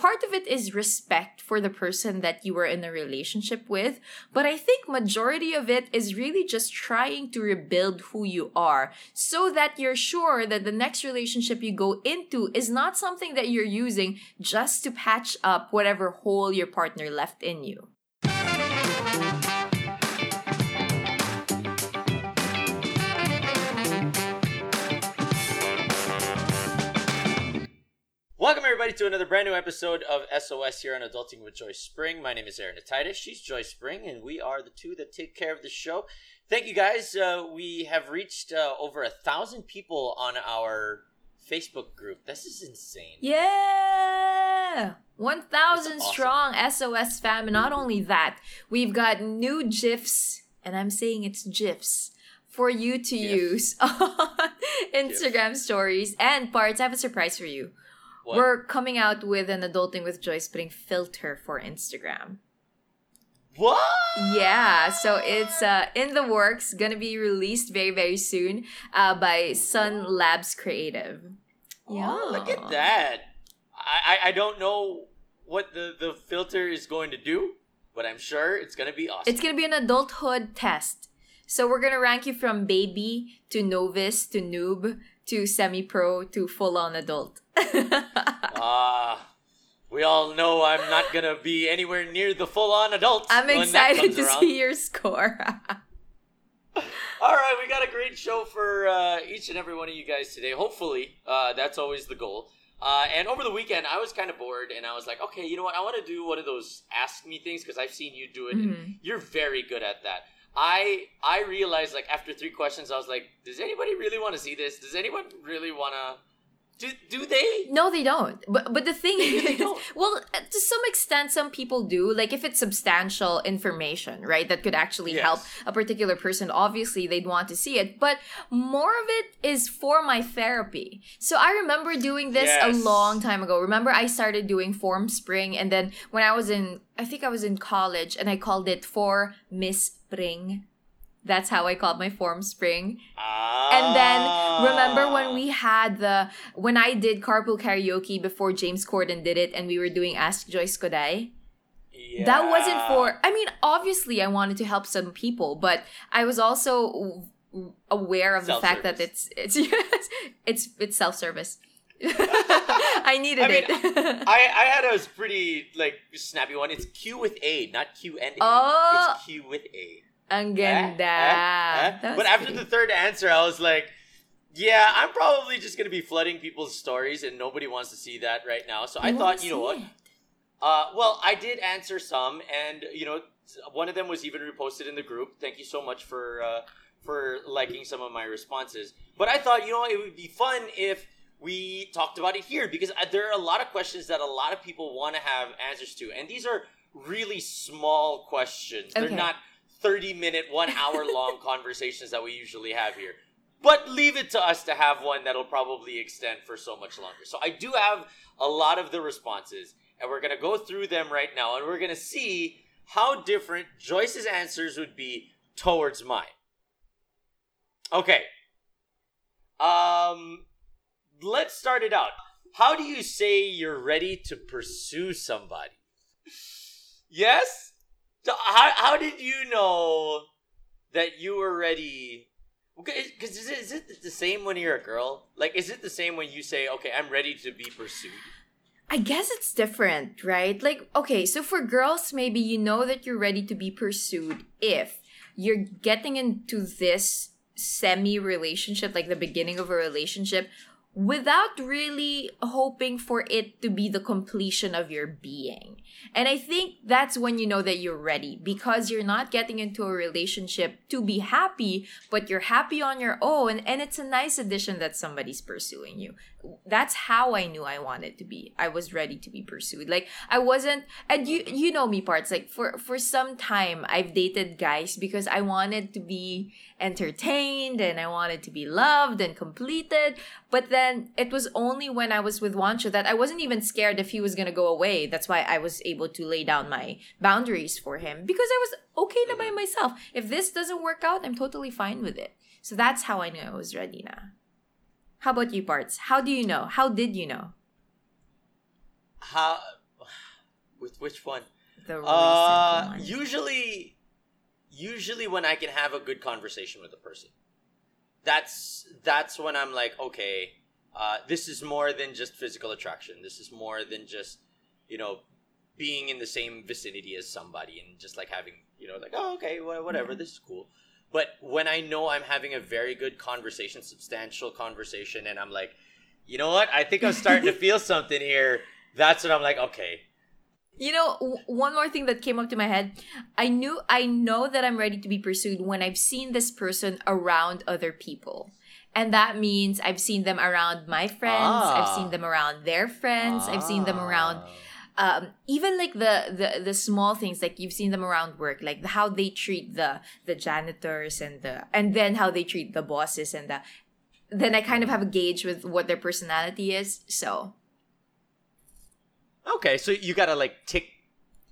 part of it is respect for the person that you were in a relationship with, but I think majority of it is really just trying to rebuild who you are so that you're sure that the next relationship you go into is not something that you're using just to patch up whatever hole your partner left in you. Welcome everybody to another brand new episode of SOS here on Adulting with Joyce Pring. My name is Aaron Atayde. She's Joyce Pring, and we are the two that take care of the show. Thank you guys. Uh, we have reached uh, over a thousand people on our Facebook group. This is insane. Yeah! 1,000 awesome. strong SOS fam. And not only that, we've got new GIFs, and I'm saying it's GIFs, for you to GIF. use on Instagram stories and parts. I have a surprise for you. What? We're coming out with an Adulting with Joyce Pring filter for Instagram. what? Yeah, so it's uh, in the works, gonna be released very, very soon uh, by Sun Labs Creative. Oh, look at that. I, I I don't know what the the filter is going to do, but I'm sure it's gonna be awesome. It's gonna be an adulthood test. So we're gonna rank you from baby to novice to noob to semi pro to full on adult. Ah, we all know I'm not gonna be anywhere near the full on adult. I'm excited to around. see your score. All right, we got a great show for uh, each and every one of you guys today. Hopefully, uh, that's always the goal. Uh, and over the weekend, I was kind of bored, and I was like, okay, you know what? I want to do one of those ask me things because I've seen you do it. and Mhm. You're very good at that. I I realized like after three questions, I was like, does anybody really want to see this? Does anyone really want to? Do do they? No, they don't. But but the thing is, don't. well, uh, to some extent, some people do. Like if it's substantial information, right, that could actually Yes. help a particular person. Obviously, they'd want to see it. But more of it is for my therapy. So I remember doing this a long time ago. Remember, I started doing Formspring, and then when I was in, I think I was in college, and I called it For Miss Spring. That's how I called my Formspring. And then remember Ah. when we had the when I did carpool karaoke before James Corden did it and we were doing Ask Joyce Koday? That wasn't for I mean obviously I wanted to help some people, but I was also aware of the fact that it's it's it's it's self-service. I needed I mean, it. I, I had a pretty like snappy one. It's Q with A, not Q and A. Oh. It's Q with A. Ang Eh? ganda. Eh? Eh? That But after pretty- the third answer, I was like, yeah, I'm probably just gonna be flooding people's stories, and nobody wants to see that right now. So I wanna thought, you know what? Uh, well, I did answer some, and you know, one of them was even reposted in the group. Thank you so much for uh, for liking some of my responses. But I thought, you know, it would be fun if we talked about it here because uh, there are a lot of questions that a lot of people want to have answers to, and these are really small questions. Okay. They're not thirty minute, one hour long conversations that we usually have here. But leave it to us to have one that'll probably extend for so much longer. So I do have a lot of the responses, and we're gonna go through them right now, and we're gonna see how different Joyce's answers would be towards mine. Okay. Um, let's start it out. How do you say you're ready to pursue somebody? Yes. So how how did you know that you were ready? Because is it, is it the same when you're a girl? Like, is it the same when you say, "Okay, I'm ready to be pursued"? I guess it's different, right? Like, okay, so for girls, maybe you know that you're ready to be pursued if you're getting into this semi relationship, like the beginning of a relationship, without really hoping for it to be the completion of your being. And I think that's when you know that you're ready because you're not getting into a relationship to be happy, but you're happy on your own. And it's a nice addition that somebody's pursuing you. That's how I knew I wanted to be. I was ready to be pursued. Like I wasn't, and you you know me parts. Like for for some time, I've dated guys because I wanted to be entertained and I wanted to be loved and completed. But then it was only when I was with Juancho that I wasn't even scared if he was gonna go away. That's why I was able to lay down my boundaries for him because I was okay to mm-hmm. by myself. If this doesn't work out, I'm totally fine with it. So that's how I knew I was ready na. How about you, Parts? How do you know? How did you know? How? With which one? The Uh, one. usually, usually when I can have a good conversation with a person, that's that's when I'm like, okay, uh, this is more than just physical attraction. This is more than just, you know, being in the same vicinity as somebody and just like having, you know, like, oh, okay, wha- whatever, Mhm. this is cool. But when I know I'm having a very good conversation, substantial conversation, and I'm like, you know what, I think I'm starting to feel something here. That's when I'm like, okay, You know, w- one more thing that came up to my head. I knew I know that I'm ready to be pursued when I've seen this person around other people. And that means I've seen them around my friends, I've Ah. seen them around their friends, I've seen them around um, even like the, the the small things like you've seen them around work like how they treat the the janitors and the and then how they treat the bosses and the then I kind of have a gauge with what their personality is so Okay, so you gotta like tick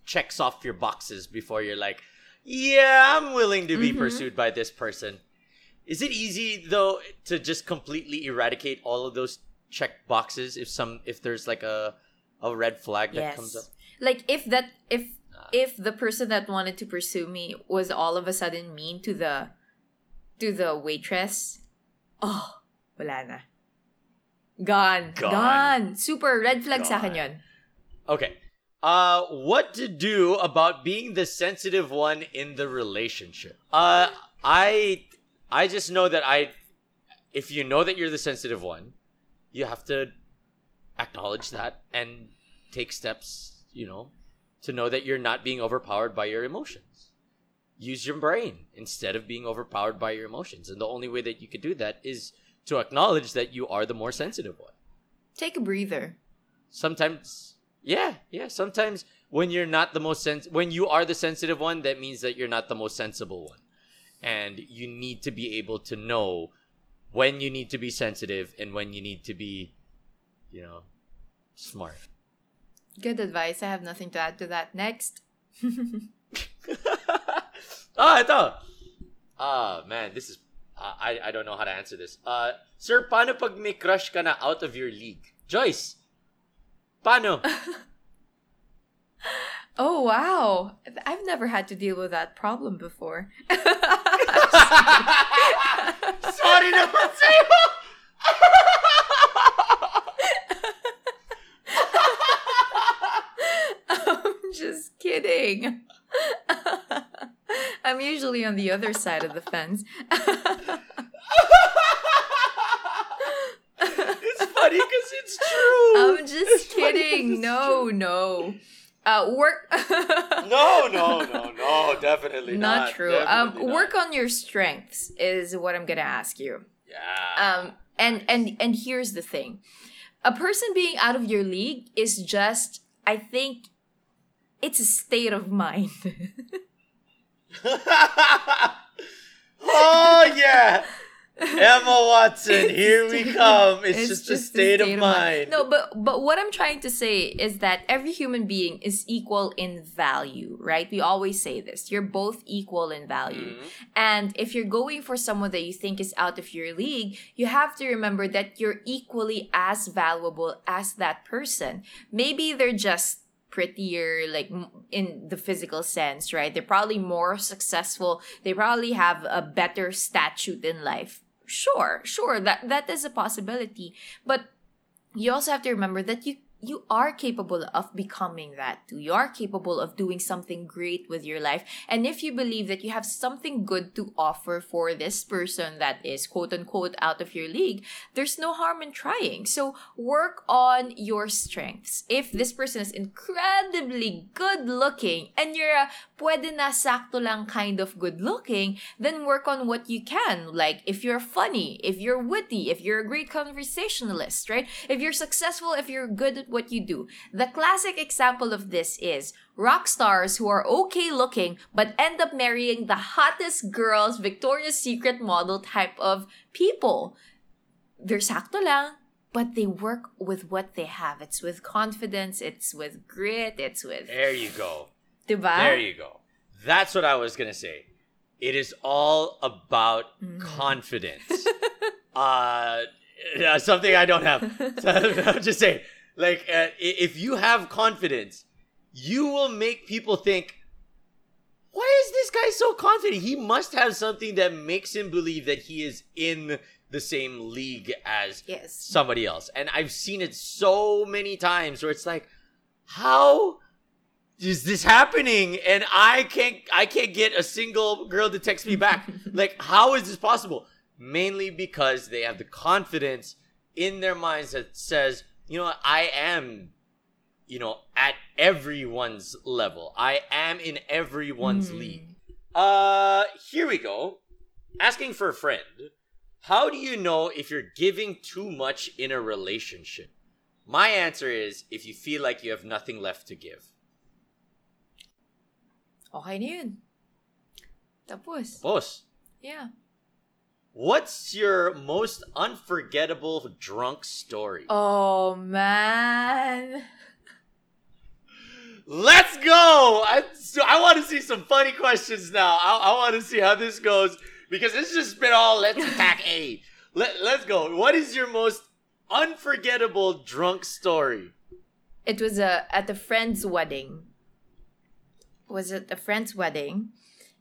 checks off your boxes before you're like, yeah, I'm willing to be Mhm. pursued by this person. Is it easy though to just completely eradicate all of those check boxes if some if there's like a a red flag that yes comes up? like if that if if the person that wanted to pursue me was all of a sudden mean to the to the waitress oh wala na gone Gone. gone, super red flag sa akin yun Okay. Uh what to do about being the sensitive one in the relationship? Uh I I just know that I if you know that you're the sensitive one, you have to acknowledge that and take steps, you know, to know that you're not being overpowered by your emotions. Use your brain instead of being overpowered by your emotions. And the only way that you can do that is to acknowledge that you are the more sensitive one take a breather sometimes yeah yeah sometimes when you're not the most sens- when you are the sensitive one that means that you're not the most sensible one and you need to be able to know when you need to be sensitive and when you need to be you know smart Good advice. I have nothing to add to that. Next. ah ito ah man this is uh, I I don't know how to answer this uh sir paano pag may crush ka na out of your league Joyce paano oh, wow. I've never had to deal with that problem before. Sorry naman sa'yo! I'm just kidding. I'm usually on the other side of the fence. it's funny because it's true. I'm just It's kidding. No, no. Uh, work. No, no, no, no, definitely not. Not true. Um, not. work on your strengths is what I'm gonna ask you. Yeah. Um, and and and here's the thing: a person being out of your league is just, I think, it's a state of mind. oh yeah, Emma Watson. Here we come. It's, just, a state, of mind. No, but but what I'm trying to say is that every human being is equal in value, right? We always say this. You're both equal in value. Mhm. And if you're going for someone that you think is out of your league, you have to remember that you're equally as valuable as that person. Maybe they're just prettier like in the physical sense, right? They're probably more successful. They probably have a better statute in life. Sure, sure, that that is a possibility. But you also have to remember that you you are capable of becoming that too. You are capable of doing something great with your life. And if you believe that you have something good to offer for this person that is quote unquote out of your league, there's no harm in trying. So work on your strengths. If this person is incredibly good looking and you're a pwede na sakto lang kind of good looking, then work on what you can. Like if you're funny, if you're witty, if you're a great conversationalist, right? If you're successful, if you're good at what you do. The classic example of this is rock stars who are okay looking but end up marrying the hottest girls, Victoria's Secret model type of people. They're sakto lang, but they work with what they have. It's with confidence, it's with grit, it's with There you go. diba? There you go. That's what I was gonna say. It is all about Mm. confidence. uh, something I don't have. So, I'm just saying, like, uh, if you have confidence, you will make people think, why is this guy so confident? He must have something that makes him believe that he is in the same league as Yes. somebody else. And I've seen it so many times where it's like, how is this happening? And I can't I can't get a single girl to text me back. like, how is this possible? Mainly because they have the confidence in their minds that says, you know I am, you know, at everyone's level. I am in everyone's Mm. league. Uh here we go. Asking for a friend. How do you know if you're giving too much in a relationship? My answer is if you feel like you have nothing left to give. Okay na yun. Tapos. Boss, Yeah. What's your most unforgettable drunk story? Oh, man. Let's go! I, so I want to see some funny questions now. I, I want to see how this goes because it's just been all let's attack A. Let, let's go. What is your most unforgettable drunk story? It was a at a friend's wedding. Was it a friend's wedding?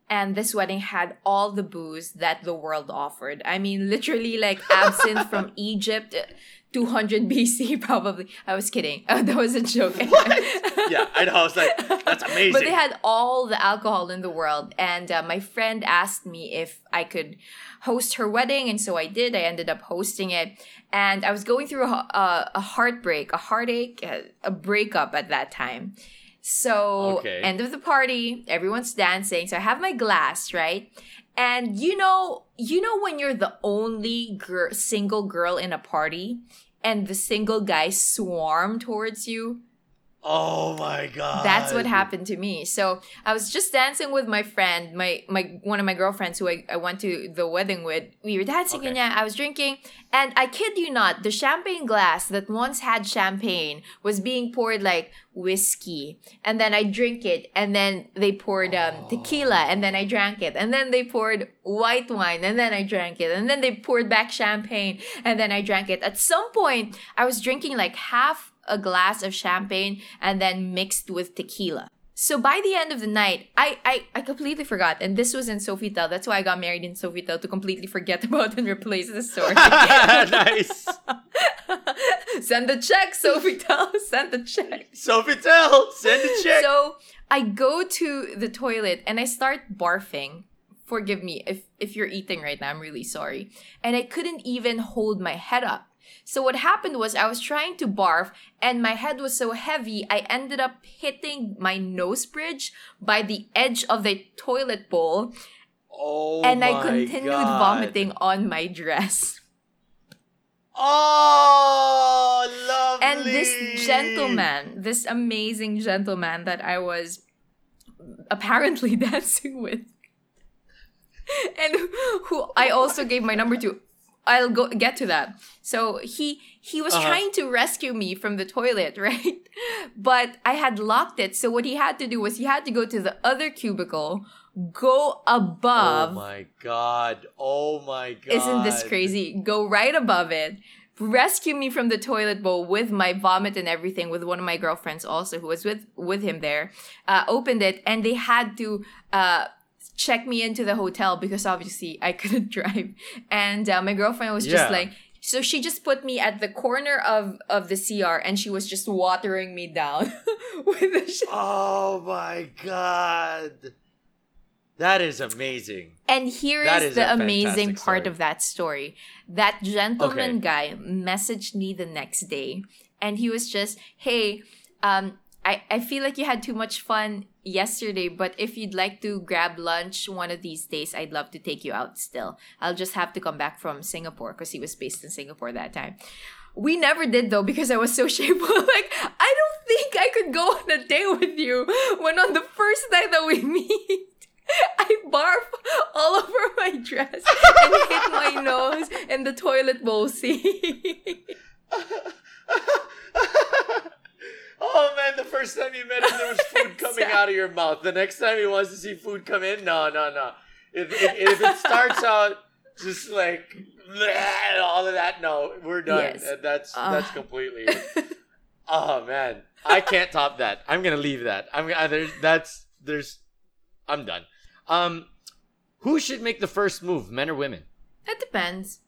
And this wedding had all the booze that the world offered. I mean, literally like absinthe from Egypt, 200 BC probably. I was kidding. Oh, that was a joke. Yeah, I know. I was like, that's amazing. But they had all the alcohol in the world. And uh, my friend asked me if I could host her wedding. And so I did. I ended up hosting it. And I was going through a, a, a heartbreak, a heartache, a, a breakup at that time. So, Okay. end of the party, everyone's dancing. So I have my glass, right? And you know, you know when you're the only gir- single girl in a party and the single guys swarm towards you? Oh my god. That's what happened to me. So I was just dancing with my friend, my my one of my girlfriends who I, I went to the wedding with. We were dancing Okay. and yeah, I was drinking. And I kid you not, the champagne glass that once had champagne was being poured like whiskey. And then I drink it, and then they poured um, tequila, and then I drank it. And then they poured white wine, and then I drank it. And then they poured back champagne, and then I drank it. At some point, I was drinking like half a glass of champagne and then mixed with tequila. So by the end of the night, I, I, I completely forgot. And this was in Sofitel. That's why I got married in Sofitel to completely forget about and replace the story. Yeah, nice. Send the check, Sofitel. Send the check. Sofitel, send the check. So I go to the toilet and I start barfing. Forgive me if if you're eating right now. I'm really sorry. And I couldn't even hold my head up. So what happened was I was trying to barf and my head was so heavy I ended up hitting my nose bridge by the edge of the toilet bowl oh and I continued God. vomiting on my dress. Oh, lovely. And this gentleman, this amazing gentleman that I was apparently dancing with, and who I also gave my number to. I'll go get to that. So he he was Uh-huh. trying to rescue me from the toilet, right? But I had locked it. So what he had to do was he had to go to the other cubicle, go above. Oh my god. Oh my god. Isn't this crazy? Go right above it, rescue me from the toilet bowl with my vomit and everything, with one of my girlfriends also who was with with him there. Uh, opened it and they had to uh, check me into the hotel because obviously I couldn't drive, and uh, my girlfriend was just Yeah. like. So she just put me at the corner of of the CR and she was just watering me down with the sh- Oh my god. That is amazing. And here That is is the amazing part story. of that story. That gentleman Okay. guy messaged me the next day and he was just, hey, um, I, I feel like you had too much fun yesterday, but if you'd like to grab lunch one of these days, I'd love to take you out still. I'll just have to come back from Singapore because he was based in Singapore that time. We never did though because I was so shameful. like, I don't think I could go on a date with you when on the first night that we meet, I barf all over my dress and hit my nose in the toilet bowl seat. Oh man, the first time you met him, there was food coming out of your mouth. The next time he wants to see food come in, no, no, no. If, if, if it starts out just like bleh, all of that, no, we're done. Yes. Uh, That's Uh. that's completely. oh man. I can't top that. I'm gonna leave that. I'm gonna there's that's there's I'm done. Um who should make the first move, men or women? It depends.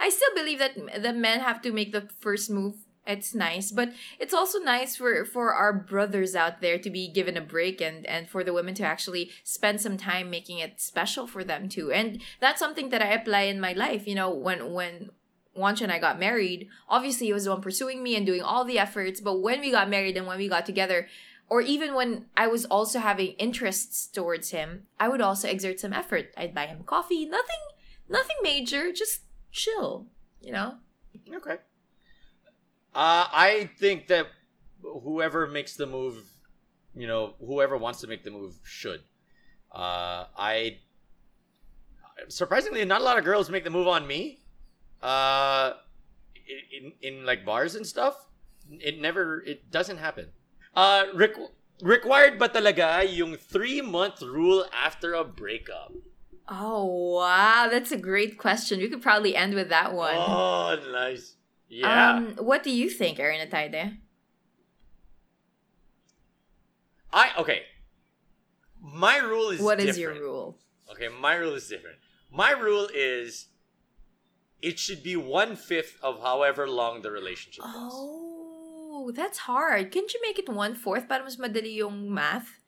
I still believe that the men have to make the first move. It's nice, but it's also nice for for our brothers out there to be given a break and and for the women to actually spend some time making it special for them too. And that's something that I apply in my life. You know, when when Juancho and I got married, obviously he was the one pursuing me and doing all the efforts. But when we got married and when we got together, or even when I was also having interests towards him, I would also exert some effort. I'd buy him coffee, nothing, nothing major, just chill, you know. Okay. Uh, I think that whoever makes the move, you know, whoever wants to make the move should. Uh, I surprisingly, not a lot of girls make the move on me. Uh, in in like bars and stuff, it never, it doesn't happen. Uh, requ- required ba talaga yung three month rule after a breakup? Oh wow, that's a great question. We could probably end with that one. Oh, nice. Yeah. Um, what do you think, Aaron Atayde? I okay. My rule is What different. is your rule? Okay, my rule is different. My rule is it should be one fifth of however long the relationship was. Oh, that's hard. Can't you make it one fourth para mas madali yung math?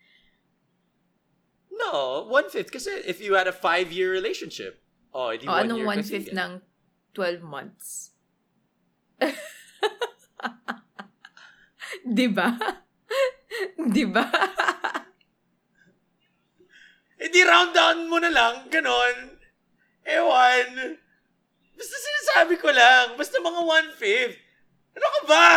No, one fifth. Because if you had a five year relationship, oh, edi O one anong year one fifth ng 12 months? Diba? diba? Edi round down mo na lang, ganon. Ewan. Basta sinasabi ko lang. Basta mga one fifth. Ano ka ba?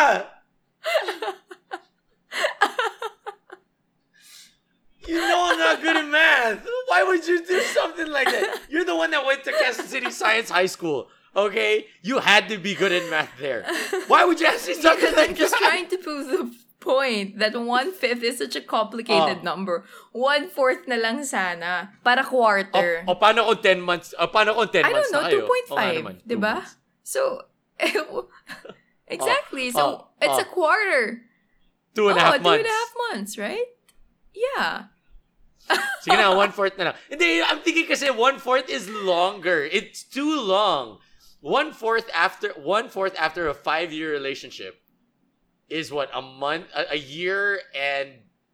You know I'm not good at math. Why would you do something like that? You're the one that went to Quezon City Science High School. Okay? You had to be good at math there. Why would you ask me something like I'm just that? trying to prove the point that one fifth is such a complicated Oh. number. One fourth na lang sana. Para quarter. O, o paano kung 10 months? O paano kung 10 I months I don't know, na kayo? 2.5, naman, two. So, exactly. Oh, so, oh, it's oh. a quarter. Two and a oh, half months. and a half months, right? Yeah. Sige na, one-fourth na lang. Hindi, I'm thinking kasi one-fourth is longer. It's too long. One-fourth after, one-fourth after a five-year relationship is what, a month, a, a year and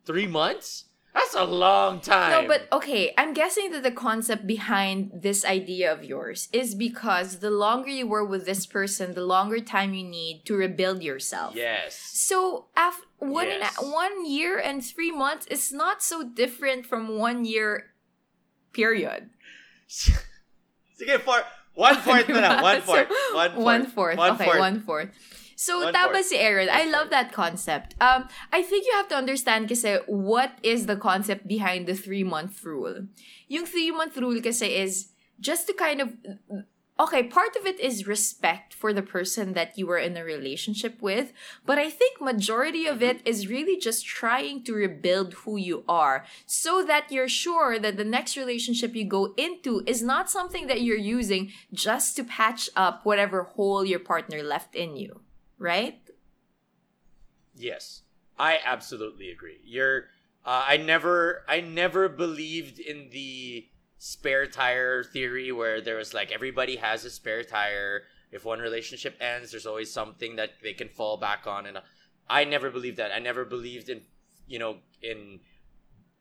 three months? That's a long time. No, but okay, I'm guessing that the concept behind this idea of yours is because the longer you were with this person, the longer time you need to rebuild yourself. Yes. So, after one Yes. one year and three months is not so different from one year period. Sige, four, one-fourth na lang. One-fourth. So, One-fourth. One fourth. Okay, one fourth. So, One tama fourth. si Aaron. I love that concept. Um, I think you have to understand kasi what is the concept behind the three-month rule. Yung three-month rule kasi is just to kind of... Okay, part of it is respect for the person that you were in a relationship with, but I think majority of it is really just trying to rebuild who you are so that you're sure that the next relationship you go into is not something that you're using just to patch up whatever hole your partner left in you, right? Yes, I absolutely agree. You're. Uh, I never, I never believed in the spare tire theory where there was like everybody has a spare tire. If one relationship ends, there's always something that they can fall back on, and uh, I never believed that. I never believed in, you know, in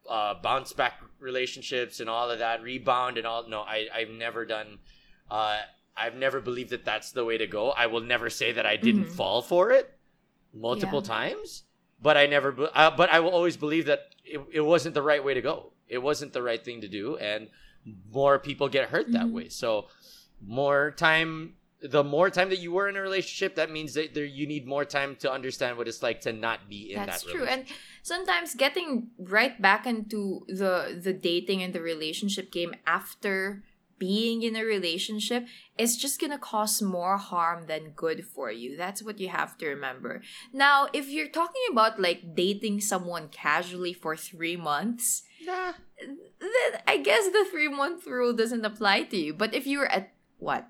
uh, bounce back relationships and all of that, rebound and all. No, I, I've never done. Uh, I've never believed that that's the way to go. I will never say that I didn't Mhm. fall for it multiple Yeah. times, but I never. Uh, but I will always believe that it, it wasn't the right way to go. It wasn't the right thing to do, and more people get hurt that Mhm. way. So, more time. The more time that you were in a relationship, that means that there, you need more time to understand what it's like to not be in That's that That's true. And sometimes getting right back into the the dating and the relationship game after being in a relationship is just gonna cause more harm than good for you. That's what you have to remember. Now, if you're talking about like dating someone casually for three months, Nah. then I guess the three month rule doesn't apply to you. But if you're at what?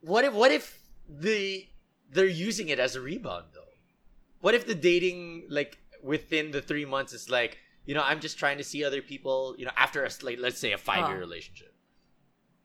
What if what if the they're using it as a rebound though? what if the dating like within the three months is like you know i'm just trying to see other people you know after a like let's say a five year Huh. relationship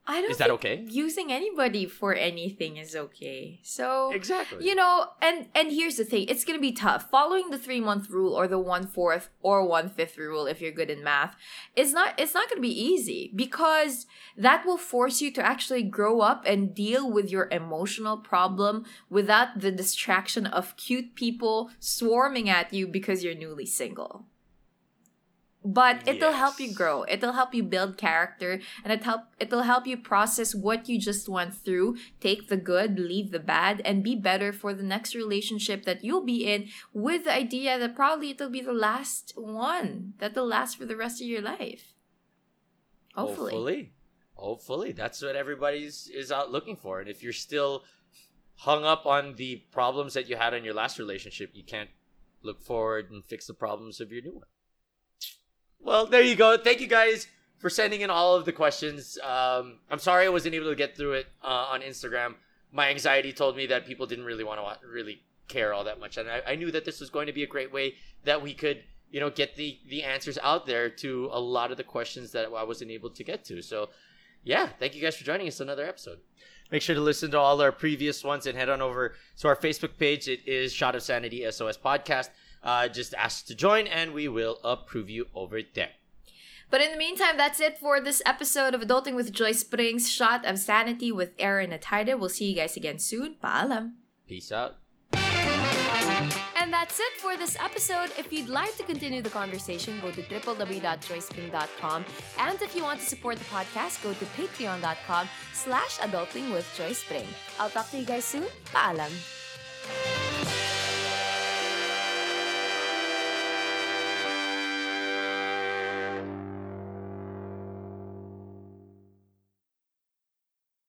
I don't Is that think okay? Using anybody for anything is okay. So exactly you know, and and here's the thing: it's gonna be tough. Following the three month rule or the one fourth or one fifth rule, if you're good in math, it's not it's not gonna be easy because that will force you to actually grow up and deal with your emotional problem without the distraction of cute people swarming at you because you're newly single. But it'll help you grow. It'll help you build character and it help it'll help you process what you just went through, take the good, leave the bad, and be better for the next relationship that you'll be in with the idea that probably it'll be the last one that'll last for the rest of your life. Hopefully. Hopefully. Hopefully. That's what everybody's is out looking for. And if you're still hung up on the problems that you had in your last relationship, you can't look forward and fix the problems of your new one. Well, there you go. Thank you guys for sending in all of the questions. Um, I'm sorry I wasn't able to get through it uh, on Instagram. My anxiety told me that people didn't really want to really care all that much, and I, I knew that this was going to be a great way that we could, you know, get the the answers out there to a lot of the questions that I wasn't able to get to. So, yeah, thank you guys for joining us another episode. Make sure to listen to all our previous ones and head on over to our Facebook page. It is Shot of Sanity SOS Podcast. Uh, just ask to join, and we will approve you over there. But in the meantime, that's it for this episode of Adulting with Joyce Pring's, Shot of Sanity with Aaron Atayde. We'll see you guys again soon. Paalam. Peace out. And that's it for this episode. If you'd like to continue the conversation, go to www.joycepring.com. And if you want to support the podcast, go to patreon.com slash adulting with Joyce Pring. I'll talk to you guys soon. Paalam.